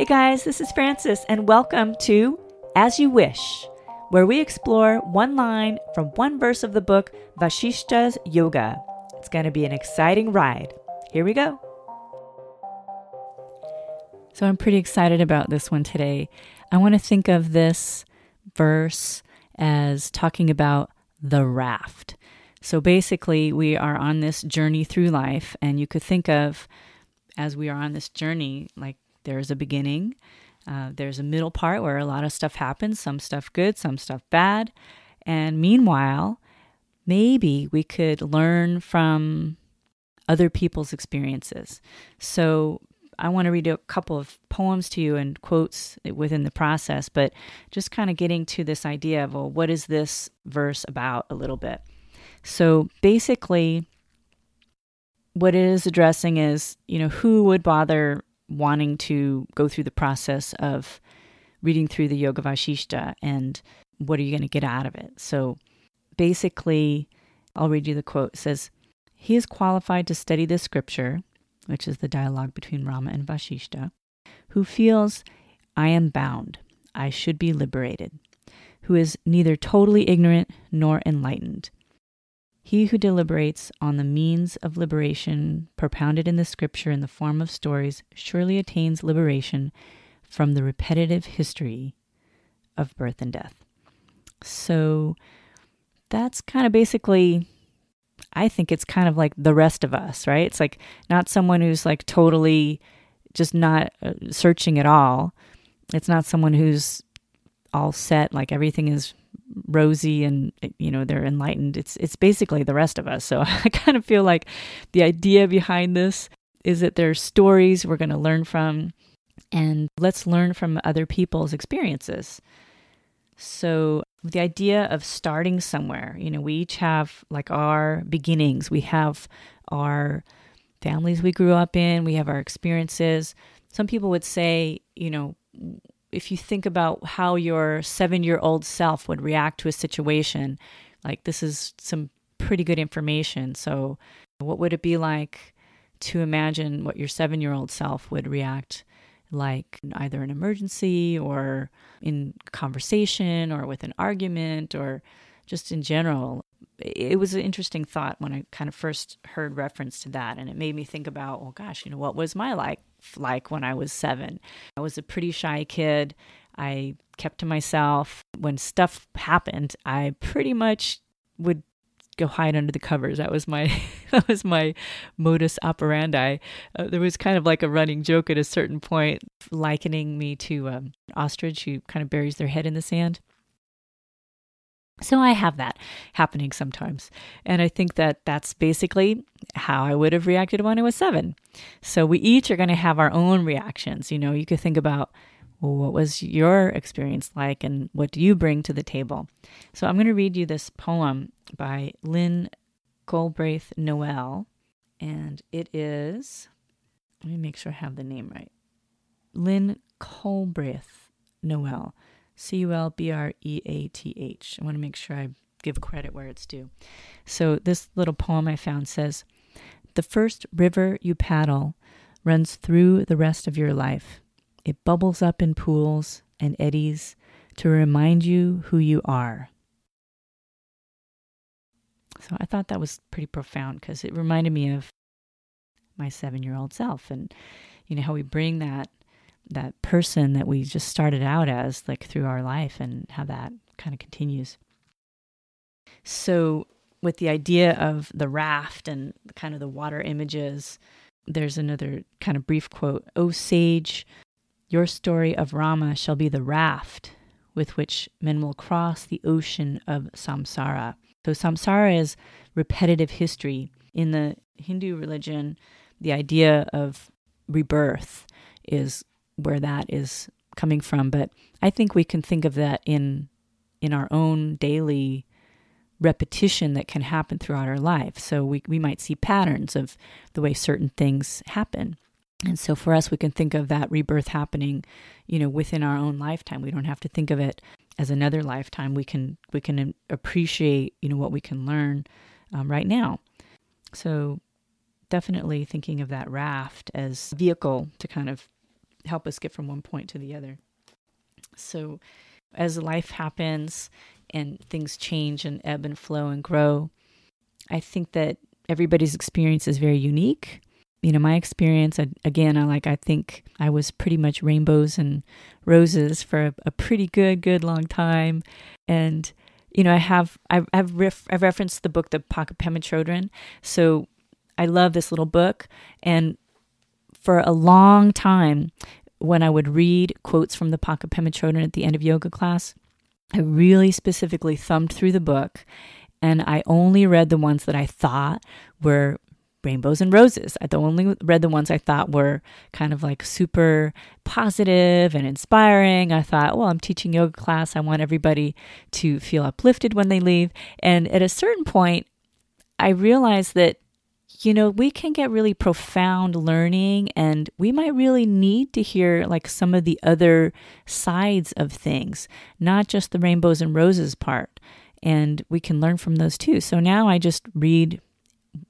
Hey guys, this is Frances, and welcome to As You Wish, where we explore one line from one verse of the book Vashishta's Yoga. It's going to be an exciting ride. Here we go. So, I'm pretty excited about this one today. I want to think of this verse as talking about the raft. So, basically, we are on this journey through life, and you could think of as we are on this journey, like there's a beginning, uh, there's a middle part where a lot of stuff happens, some stuff good, some stuff bad. And meanwhile, maybe we could learn from other people's experiences. So I want to read a couple of poems to you and quotes within the process, but just kind of getting to this idea of, well, what is this verse about a little bit? So basically, what it is addressing is, you know, who would bother wanting to go through the process of reading through the Yoga Vashishta and what are you going to get out of it? So basically, I'll read you the quote. It says, He is qualified to study this scripture, which is the dialogue between Rama and Vashishta, who feels, I am bound, I should be liberated, who is neither totally ignorant nor enlightened he who deliberates on the means of liberation propounded in the scripture in the form of stories surely attains liberation from the repetitive history of birth and death. So that's kind of basically, I think it's kind of like the rest of us, right? It's like not someone who's like totally just not uh, searching at all. It's not someone who's all set, like everything is rosy and you know they're enlightened. It's it's basically the rest of us. So i kind of feel like the idea behind this is that there's stories we're going to learn from and let's learn from other people's experiences. So the idea of starting somewhere you know we each have like our beginnings. We have our families we grew up in. We have our experiences. Some people would say you know if you think about how your seven year old self would react to a situation, like this is some pretty good information. So, what would it be like to imagine what your seven year old self would react like either an emergency or in conversation or with an argument or just in general? It was an interesting thought when I kind of first heard reference to that. And it made me think about, oh gosh, you know, what was my like like when I was seven. I was a pretty shy kid. I kept to myself. When stuff happened, I pretty much would go hide under the covers. That was my that was my modus operandi. Uh, there was kind of like a running joke at a certain point, likening me to um, ostrich who kind of buries their head in the sand. So I have that happening sometimes. And I think that that's basically how I would have reacted when I was seven. So we each are going to have our own reactions. You know, you could think about, well, what was your experience like and what do you bring to the table? So I'm going to read you this poem by Lynn Galbraith Noel. And it is, let me make sure I have the name right. Lynn Culbreath Noel. C U L B R E A T H. I want to make sure I give credit where it's due. So, this little poem I found says The first river you paddle runs through the rest of your life. It bubbles up in pools and eddies to remind you who you are. So, I thought that was pretty profound because it reminded me of my seven year old self and, you know, how we bring that that person that we just started out as like through our life and how that kind of continues. So with the idea of the raft and kind of the water images there's another kind of brief quote. O sage your story of rama shall be the raft with which men will cross the ocean of samsara. So samsara is repetitive history. In the hindu religion the idea of rebirth is where that is coming from, but I think we can think of that in in our own daily repetition that can happen throughout our life. So we, we might see patterns of the way certain things happen. And so for us, we can think of that rebirth happening, you know, within our own lifetime. We don't have to think of it as another lifetime. We can we can appreciate, you know, what we can learn um, right now. So definitely thinking of that raft as vehicle to kind of help us get from one point to the other. So, as life happens and things change and ebb and flow and grow, I think that everybody's experience is very unique. You know, my experience, again, I like, I think I was pretty much rainbows and roses for a, a pretty good, good long time. And, you know, I have, I've, I've, ref, I've referenced the book, The Pocket Pema. So I love this little book. And for a long time, when I would read quotes from the Pocket Pema Chodron at the end of yoga class, I really specifically thumbed through the book and I only read the ones that I thought were rainbows and roses. I only read the ones I thought were kind of like super positive and inspiring. I thought, well, I'm teaching yoga class. I want everybody to feel uplifted when they leave. And at a certain point, I realized that you know, we can get really profound learning and we might really need to hear like some of the other sides of things, not just the rainbows and roses part. And we can learn from those too. So now I just read,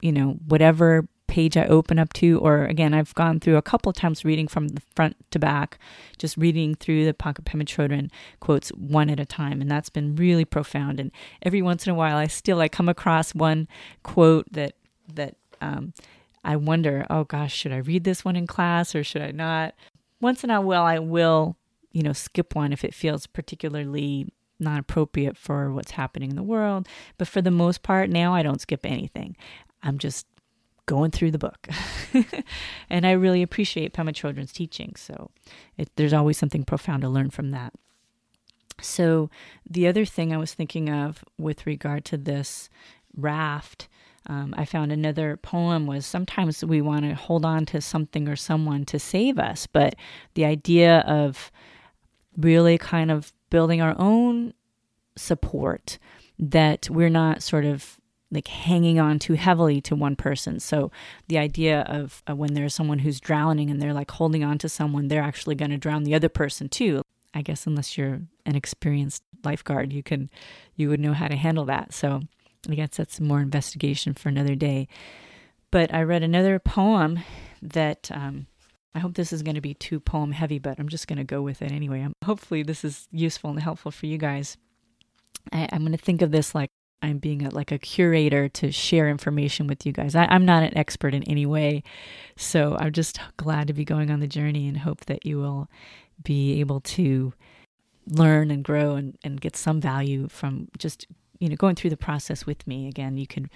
you know, whatever page I open up to, or again, I've gone through a couple of times reading from the front to back, just reading through the Pocket Pema Chodron quotes one at a time. And that's been really profound. And every once in a while, I still I come across one quote that that um, I wonder, oh gosh, should I read this one in class or should I not? Once in a while, I will, you know, skip one if it feels particularly not appropriate for what's happening in the world. But for the most part, now I don't skip anything. I'm just going through the book. and I really appreciate Pema Chodron's teaching. So it, there's always something profound to learn from that. So the other thing I was thinking of with regard to this raft um, I found another poem was sometimes we want to hold on to something or someone to save us, but the idea of really kind of building our own support that we're not sort of like hanging on too heavily to one person. So the idea of uh, when there's someone who's drowning and they're like holding on to someone, they're actually going to drown the other person too. I guess unless you're an experienced lifeguard, you can you would know how to handle that. So I guess that's more investigation for another day. But I read another poem that um, I hope this is going to be too poem heavy, but I'm just going to go with it anyway. I'm, hopefully, this is useful and helpful for you guys. I, am going to think of this like I'm being a, like a curator to share information with you guys. I, I'm not an expert in any way, so I'm just glad to be going on the journey and hope that you will be able to learn and grow and, and get some value from just you know, going through the process with me. Again, you can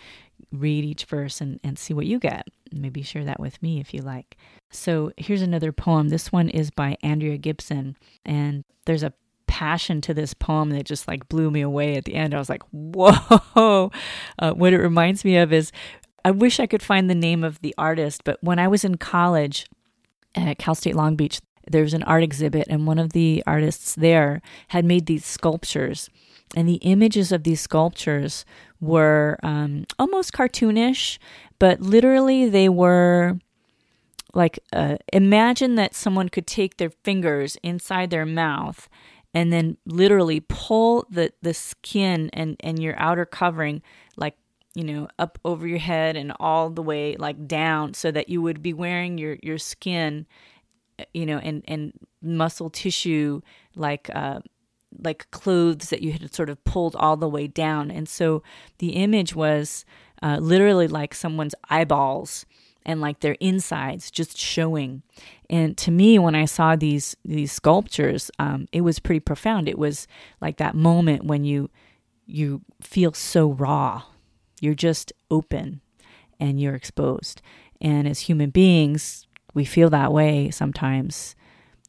read each verse and, and see what you get. Maybe share that with me if you like. So here's another poem. This one is by Andrea Gibson. And there's a passion to this poem that just like blew me away at the end. I was like, whoa. Uh, what it reminds me of is I wish I could find the name of the artist, but when I was in college at Cal State Long Beach, there was an art exhibit, and one of the artists there had made these sculptures and the images of these sculptures were um, almost cartoonish, but literally they were like uh, imagine that someone could take their fingers inside their mouth and then literally pull the, the skin and, and your outer covering like you know up over your head and all the way like down so that you would be wearing your your skin you know and and muscle tissue like uh like clothes that you had sort of pulled all the way down. And so the image was uh, literally like someone's eyeballs and like their insides just showing. And to me, when I saw these these sculptures, um, it was pretty profound. It was like that moment when you you feel so raw, you're just open, and you're exposed. And as human beings, we feel that way sometimes.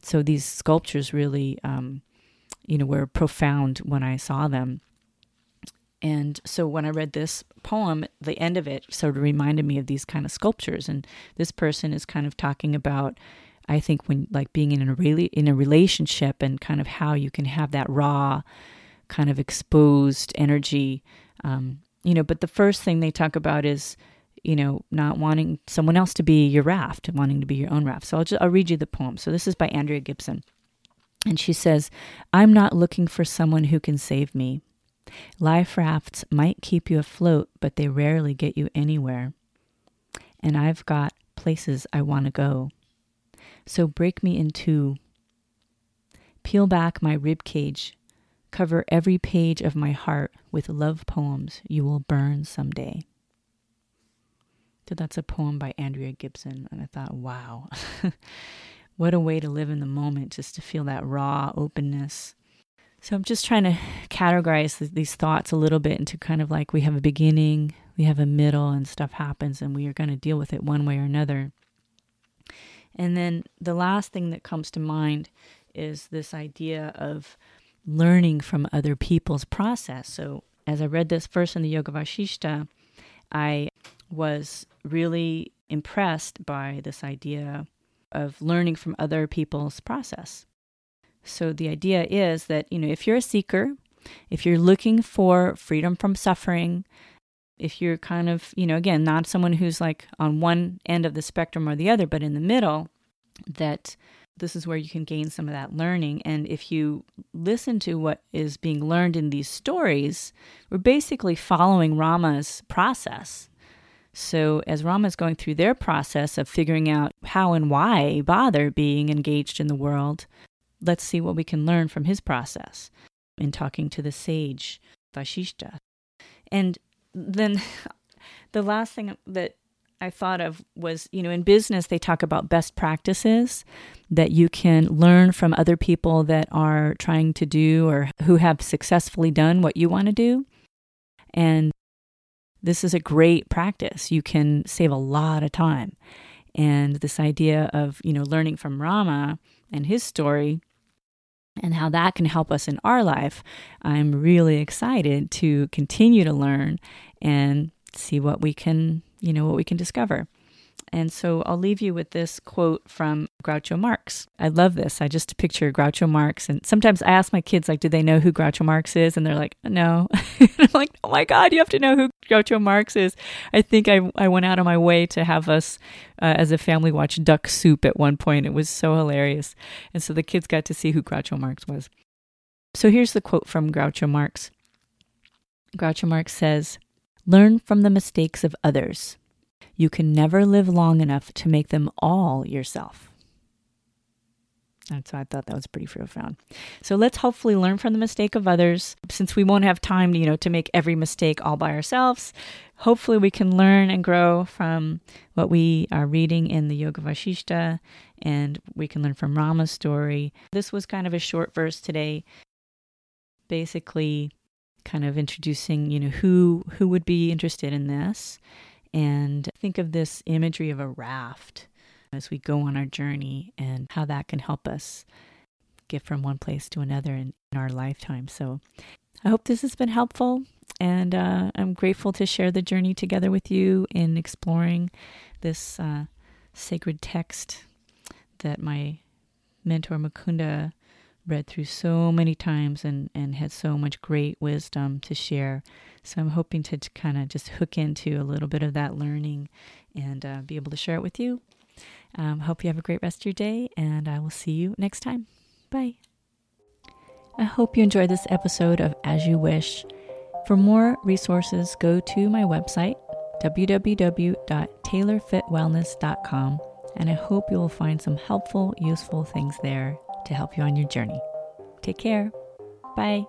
So these sculptures really um, you know, were profound when I saw them. And so when I read this poem, the end of it sort of reminded me of these kind of sculptures. And this person is kind of talking about, I think, when like being in a really in a relationship and kind of how you can have that raw, kind of exposed energy. Um, you know, but the first thing they talk about is, you know, not wanting someone else to be your raft, wanting to be your own raft. So I'll just I'll read you the poem. So this is by Andrea Gibson. And she says, I'm not looking for someone who can save me. Life rafts might keep you afloat, but they rarely get you anywhere. And I've got places I want to go. So break me in two. Peel back my rib cage. Cover every page of my heart with love poems you will burn someday. So that's a poem by Andrea Gibson. And I thought, wow, what a way to live in the moment, just to feel that raw openness. So I'm just trying to categorize these thoughts a little bit into kind of like we have a beginning, we have a middle, and stuff happens, and we are going to deal with it one way or another. And then the last thing that comes to mind is this idea of learning from other people's process. So as I read this verse in the Yoga Vashishta, I was really impressed by this idea of learning from other people's process. So the idea is that, you know, if you're a seeker, if you're looking for freedom from suffering, if you're kind of, you know, again, not someone who's like on one end of the spectrum or the other, but in the middle, that this is where you can gain some of that learning. And if you listen to what is being learned in these stories, we're basically following Rama's process. So, as Rama is going through their process of figuring out how and why bother being engaged in the world, let's see what we can learn from his process in talking to the sage Vashishta. And then the last thing that I thought of was, you know, in business, they talk about best practices that you can learn from other people that are trying to do or who have successfully done what you want to do. And this is a great practice. You can save a lot of time. And this idea of, you know, learning from Rama and his story and how that can help us in our life, I'm really excited to continue to learn and see what we can, you know, what we can discover. And so I'll leave you with this quote from Groucho Marx. I love this. I just picture Groucho Marx. And sometimes I ask my kids, like, do they know who Groucho Marx is? And they're like, no. I'm like, oh my God, you have to know who Groucho Marx is. I think I, I went out of my way to have us uh, as a family watch Duck Soup at one point. It was so hilarious. And so the kids got to see who Groucho Marx was. So here's the quote from Groucho Marx Groucho Marx says, Learn from the mistakes of others you can never live long enough to make them all yourself. And so I thought that was pretty profound. So let's hopefully learn from the mistake of others. Since we won't have time, you know, to make every mistake all by ourselves, hopefully we can learn and grow from what we are reading in the Yoga Vashishta and we can learn from Rama's story. This was kind of a short verse today, basically kind of introducing, you know, who who would be interested in this and think of this imagery of a raft as we go on our journey and how that can help us get from one place to another in, in our lifetime. So I hope this has been helpful. And uh, I'm grateful to share the journey together with you in exploring this uh, sacred text that my mentor Mukunda read through so many times and, and had so much great wisdom to share. So I'm hoping to, to kind of just hook into a little bit of that learning and uh, be able to share it with you. Um, hope you have a great rest of your day, and I will see you next time. Bye. I hope you enjoyed this episode of As You Wish. For more resources, go to my website, www.taylorfitwellness.com, and I hope you will find some helpful, useful things there to help you on your journey. Take care. Bye.